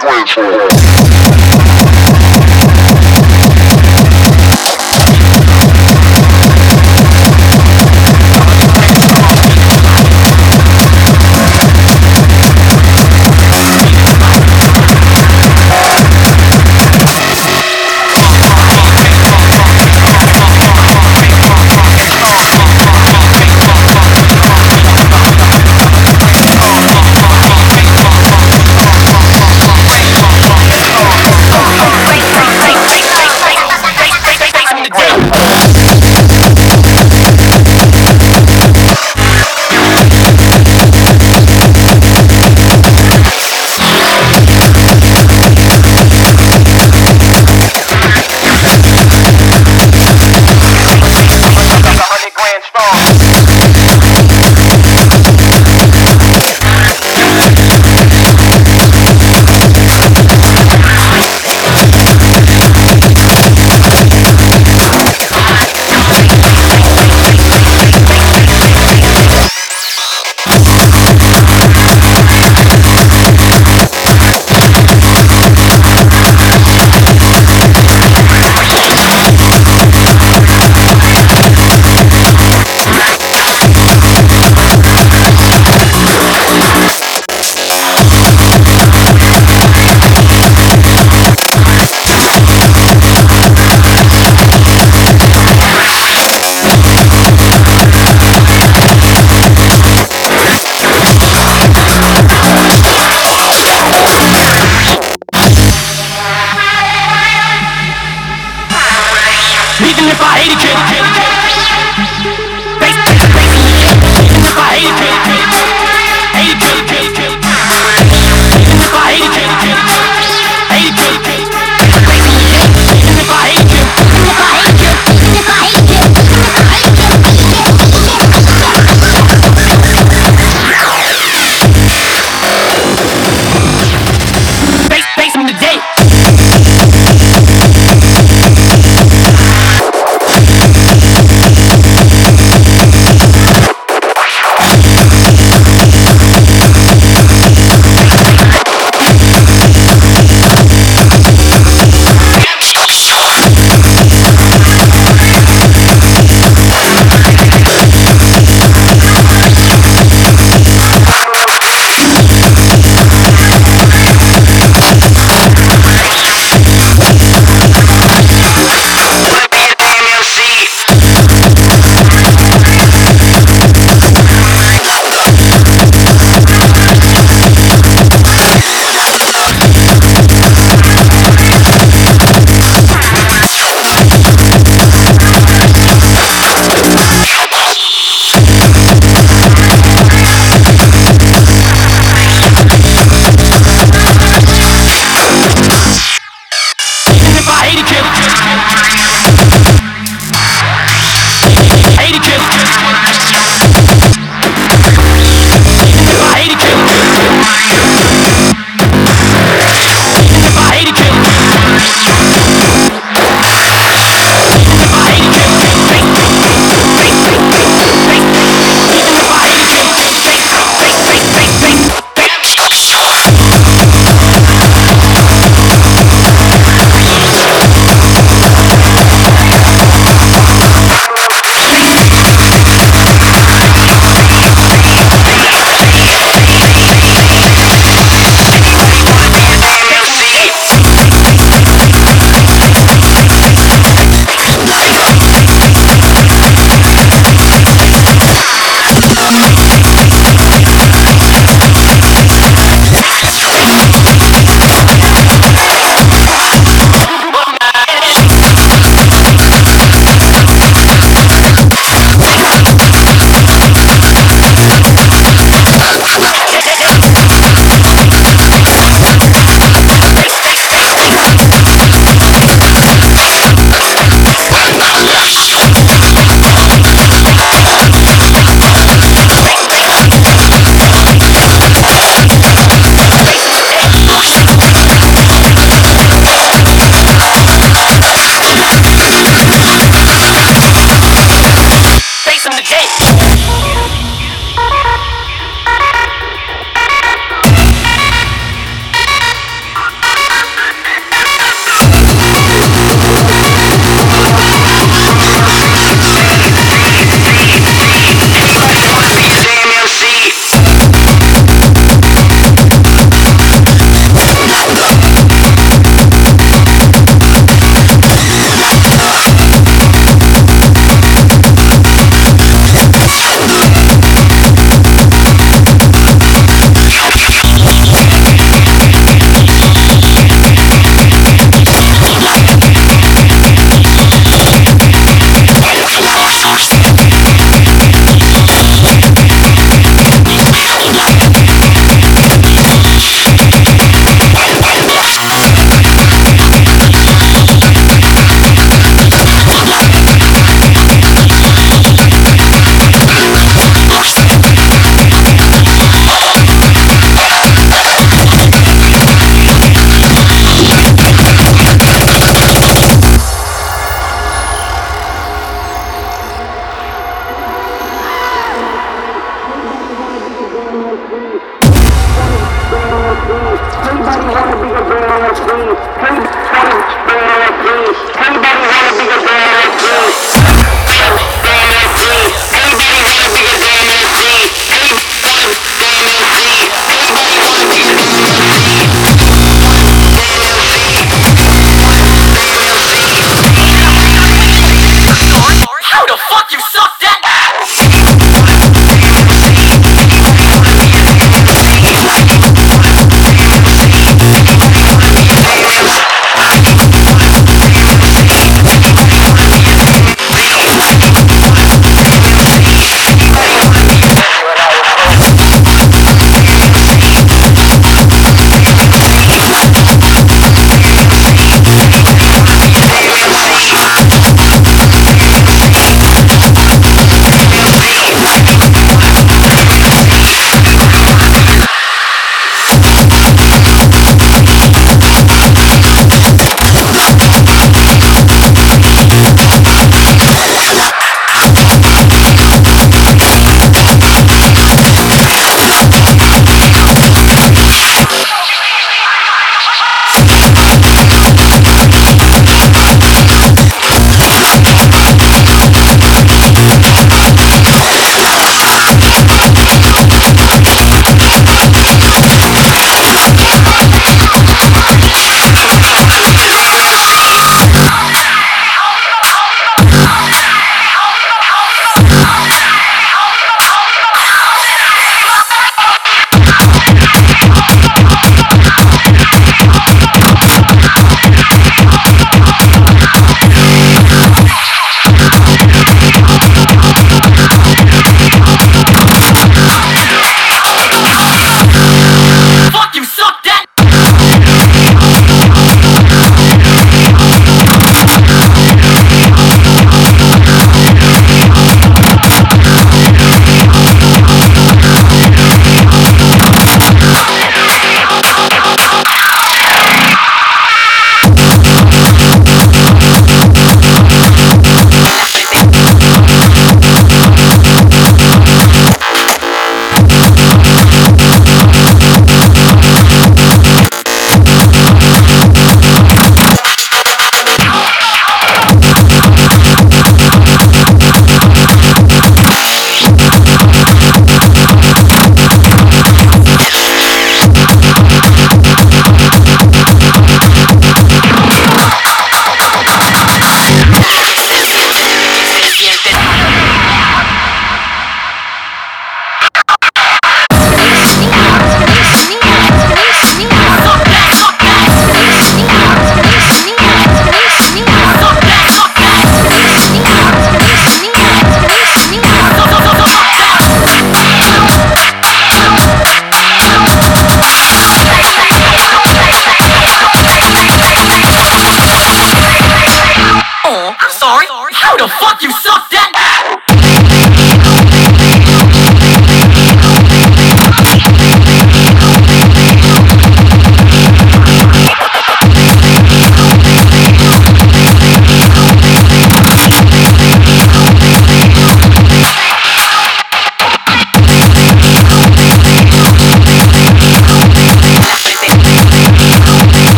Grand Tour.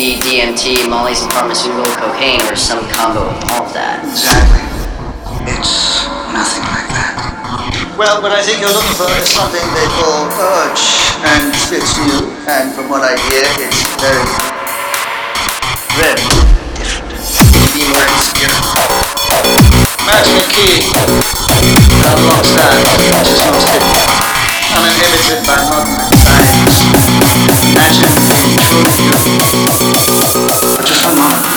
If DMT, Molly's pharmaceutical cocaine or some combo of all of that. Exactly. It's nothing like that. Well, what I think you're looking for is something they call urge and it's you. And from what I hear, it's very, very different. Be more I've lost that. Just lost it. Uninhibited by modern science. Imagine just a moment.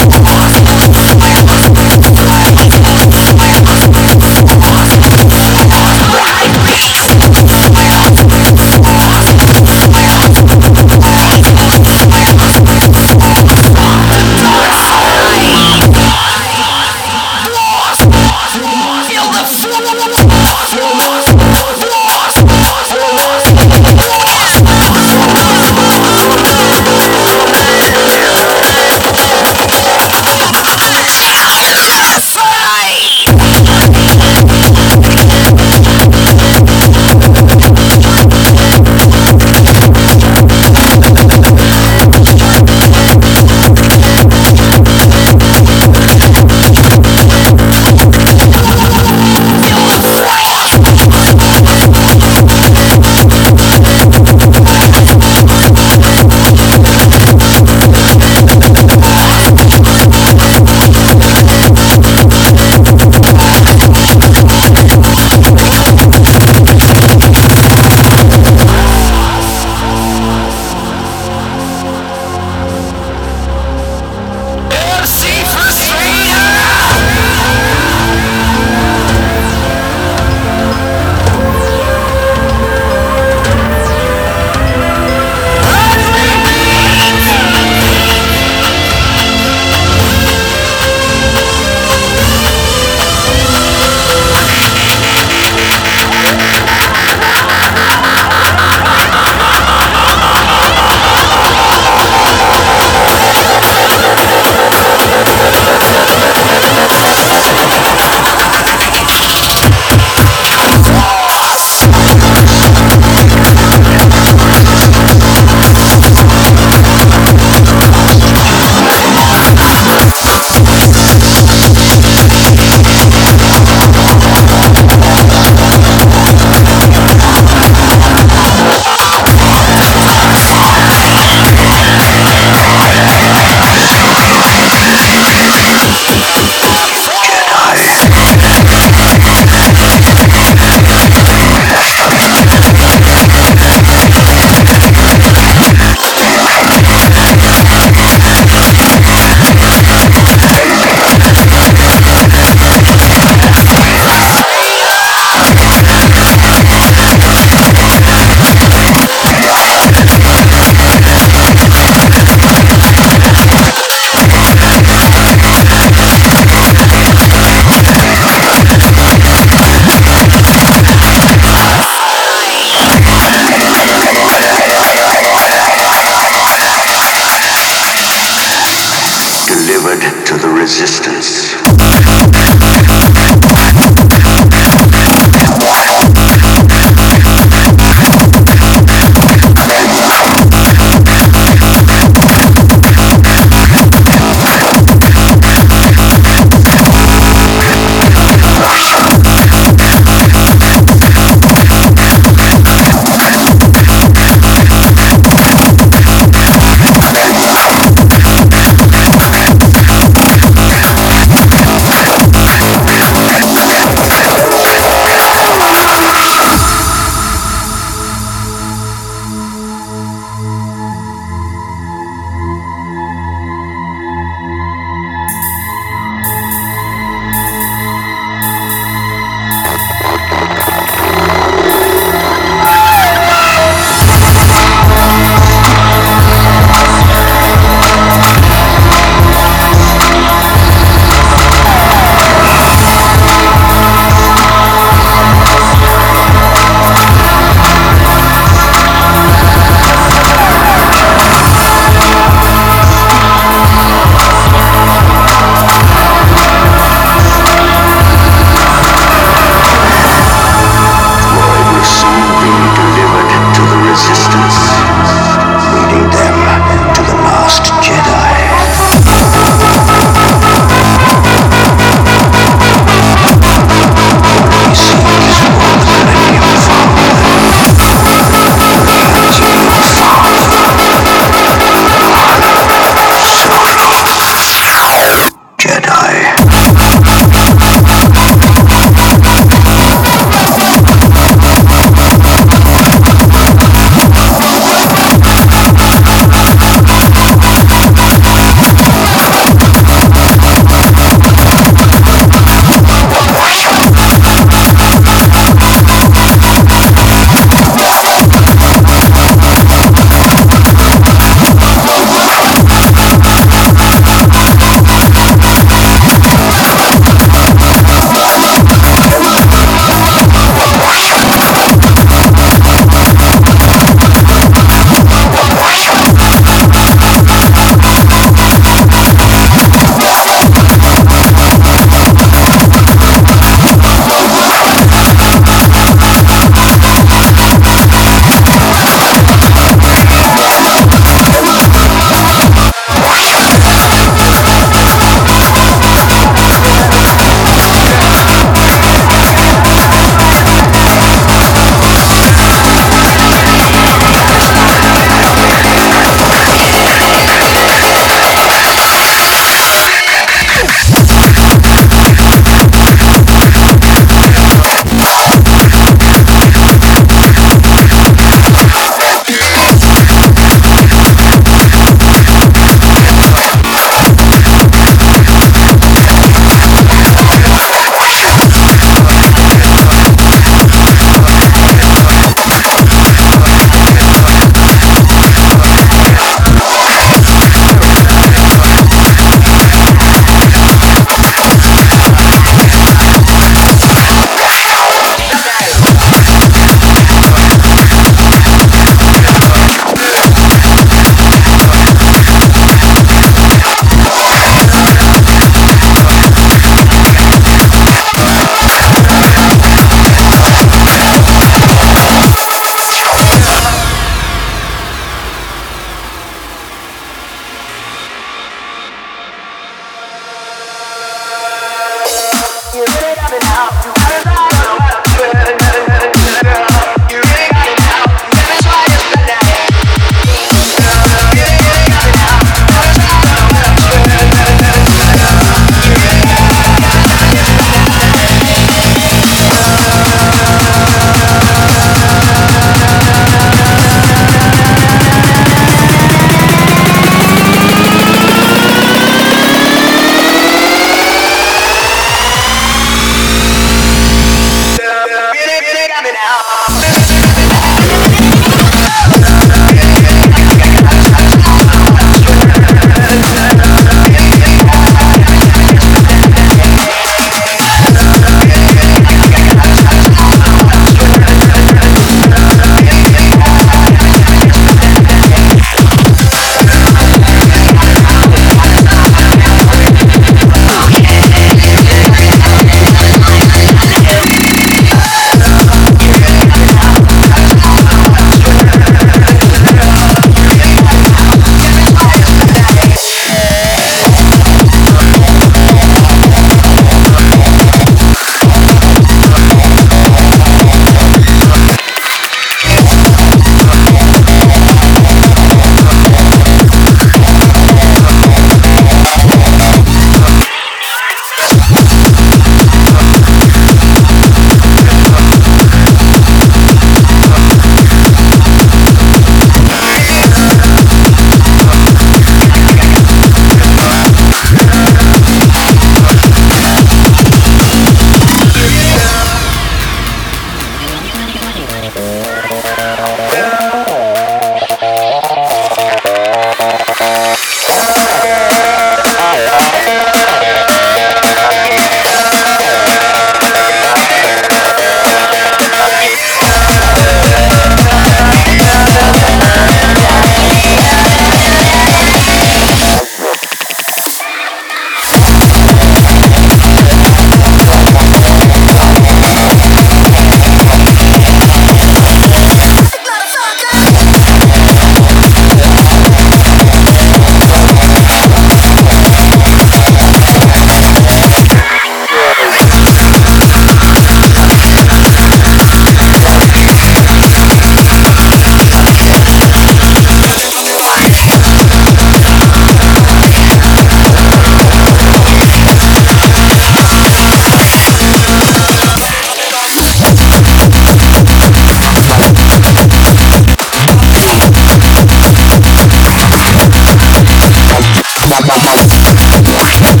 Thank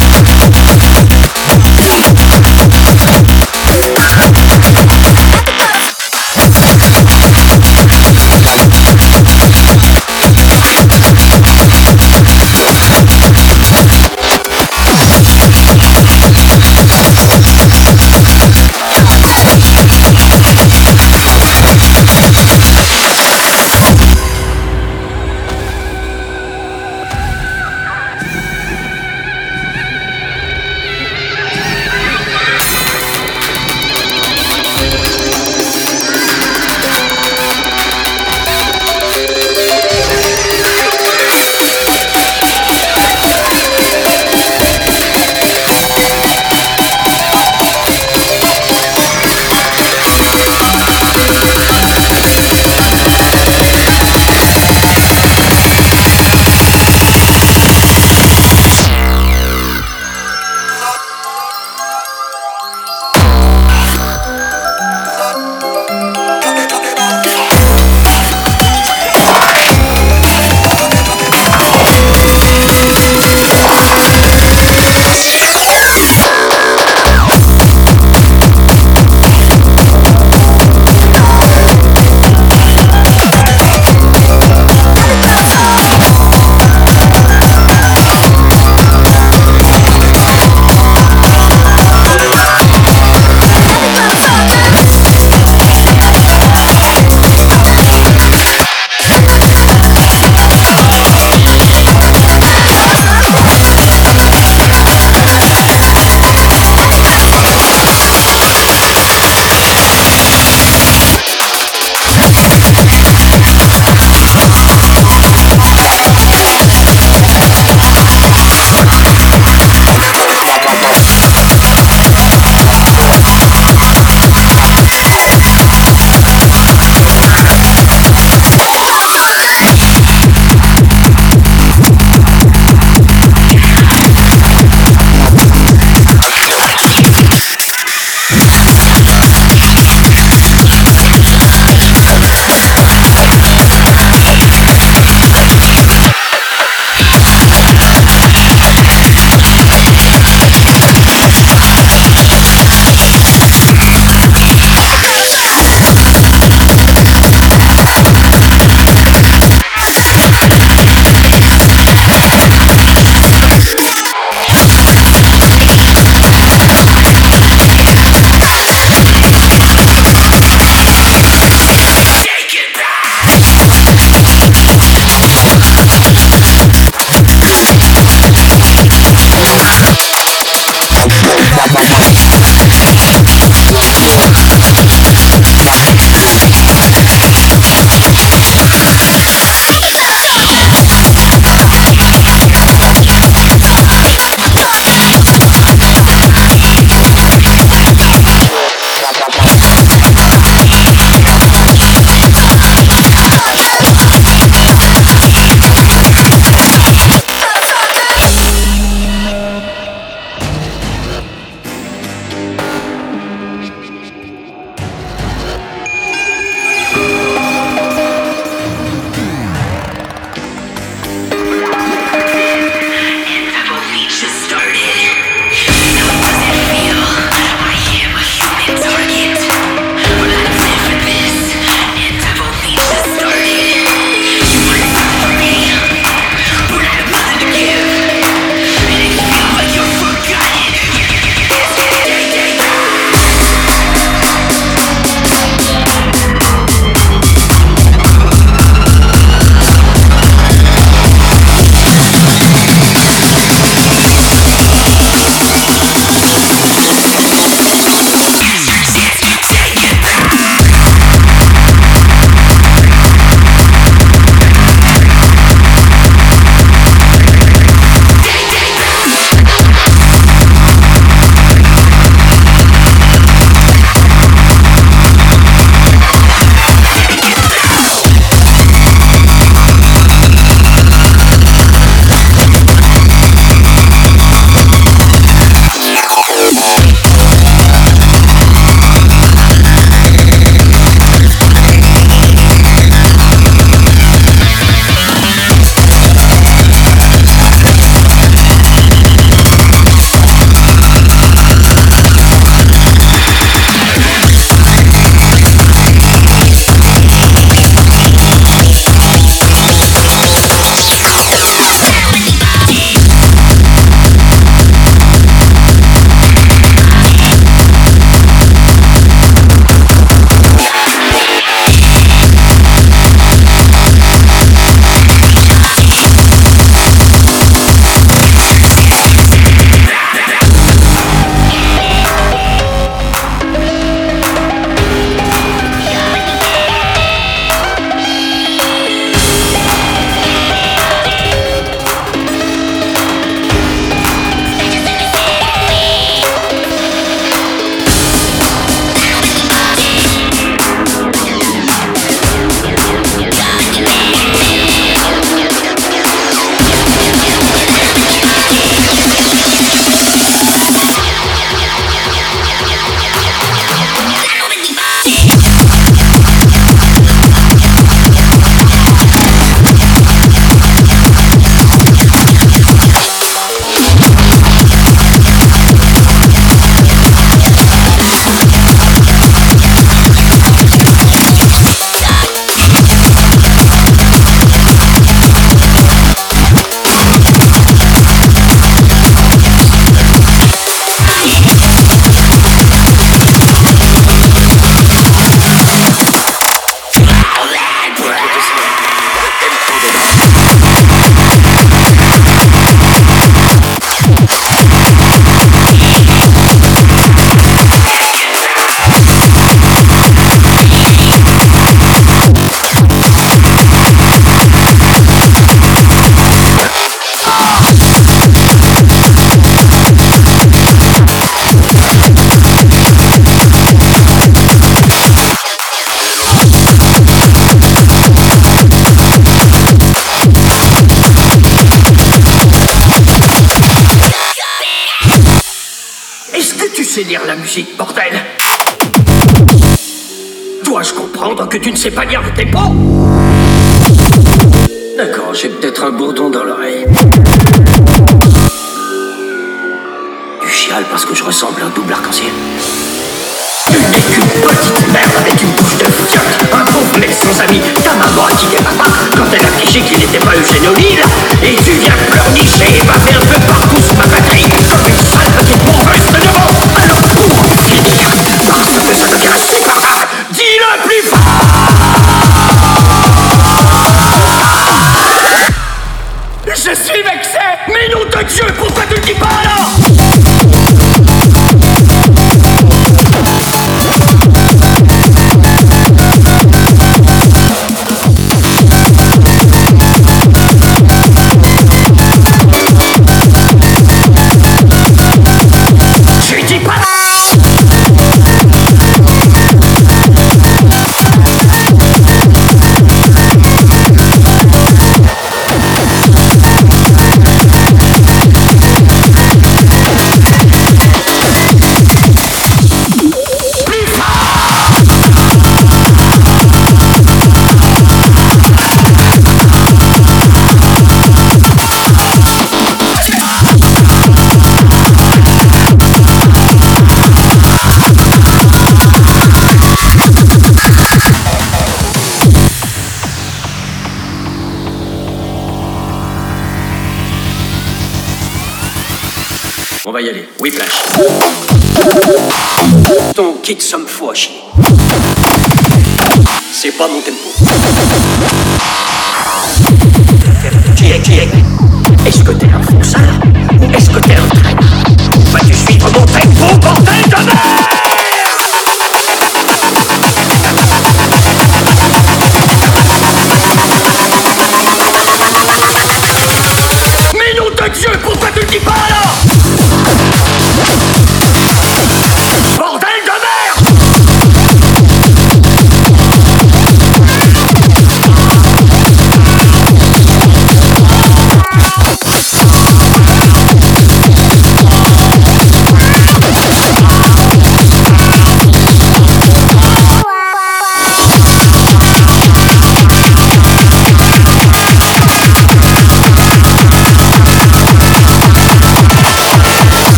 you. Ton kit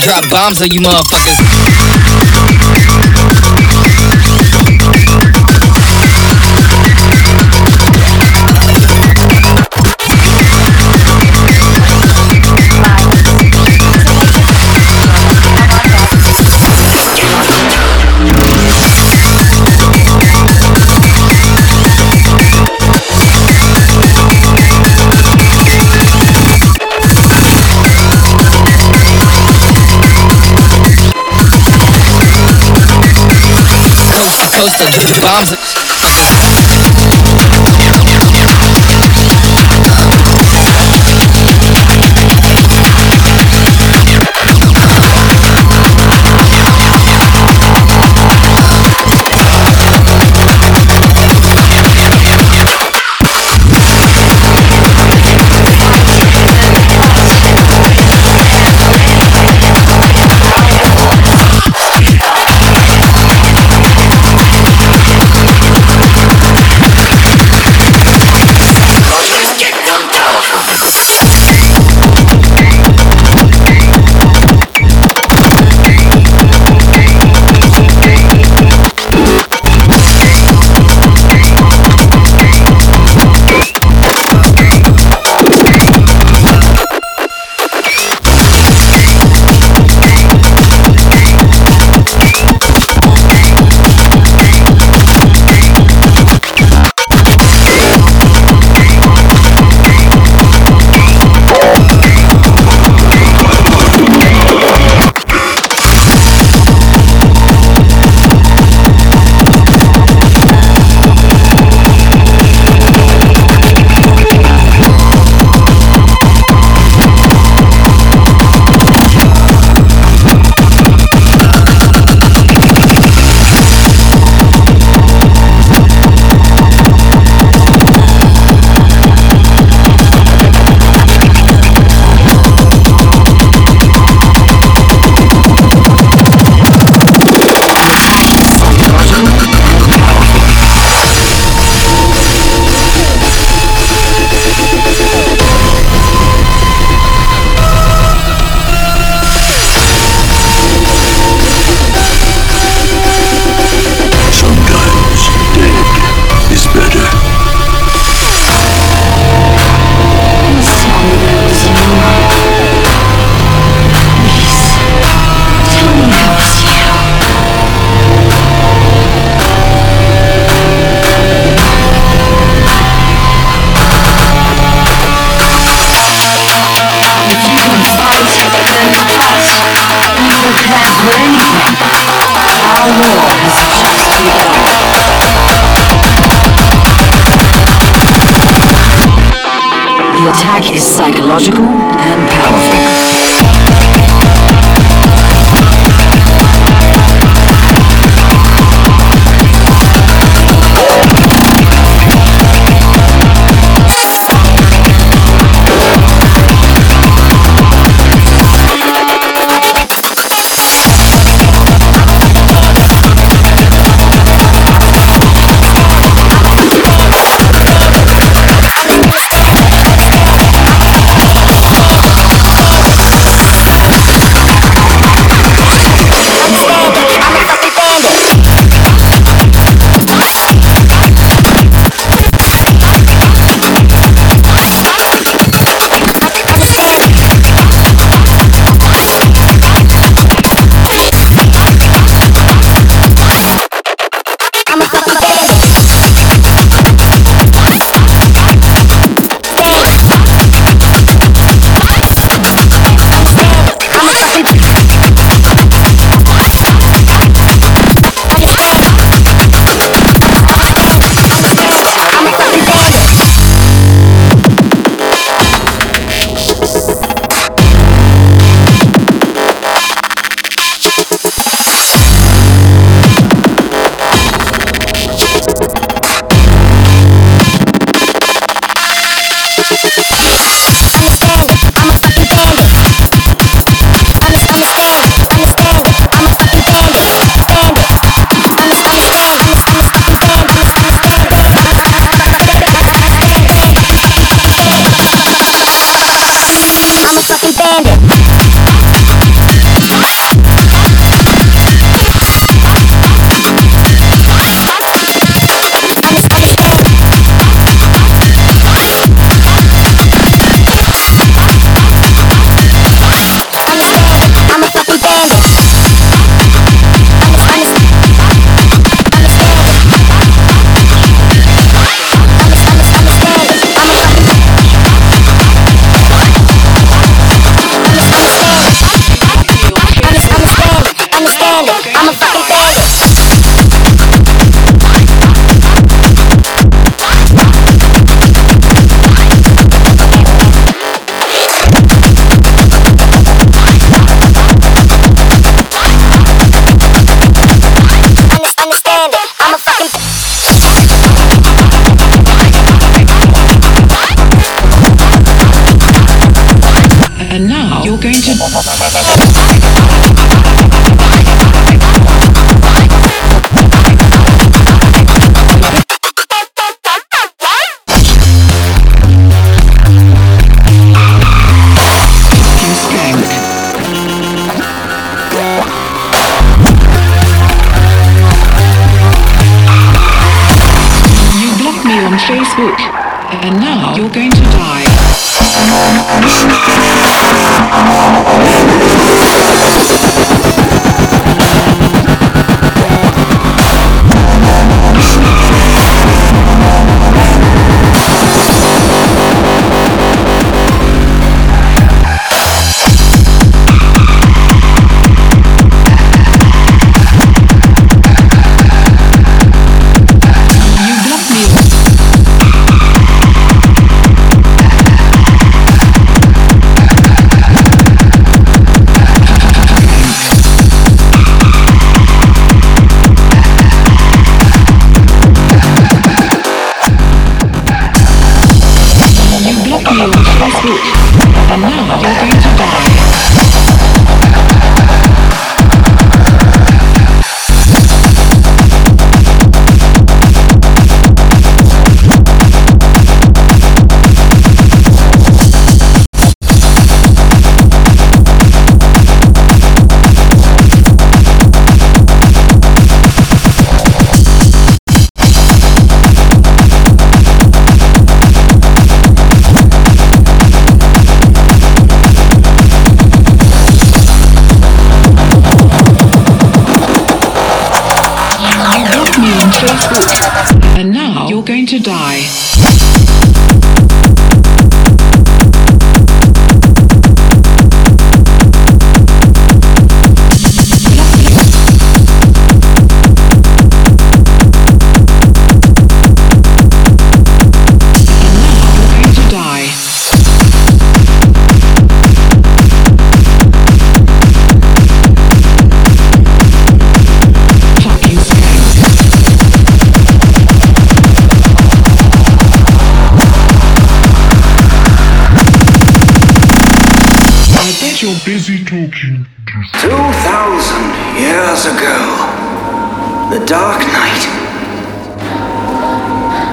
drop bombs on you motherfuckers. To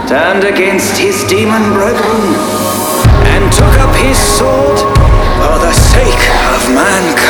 turned against his demon brethren and took up his sword for the sake of mankind.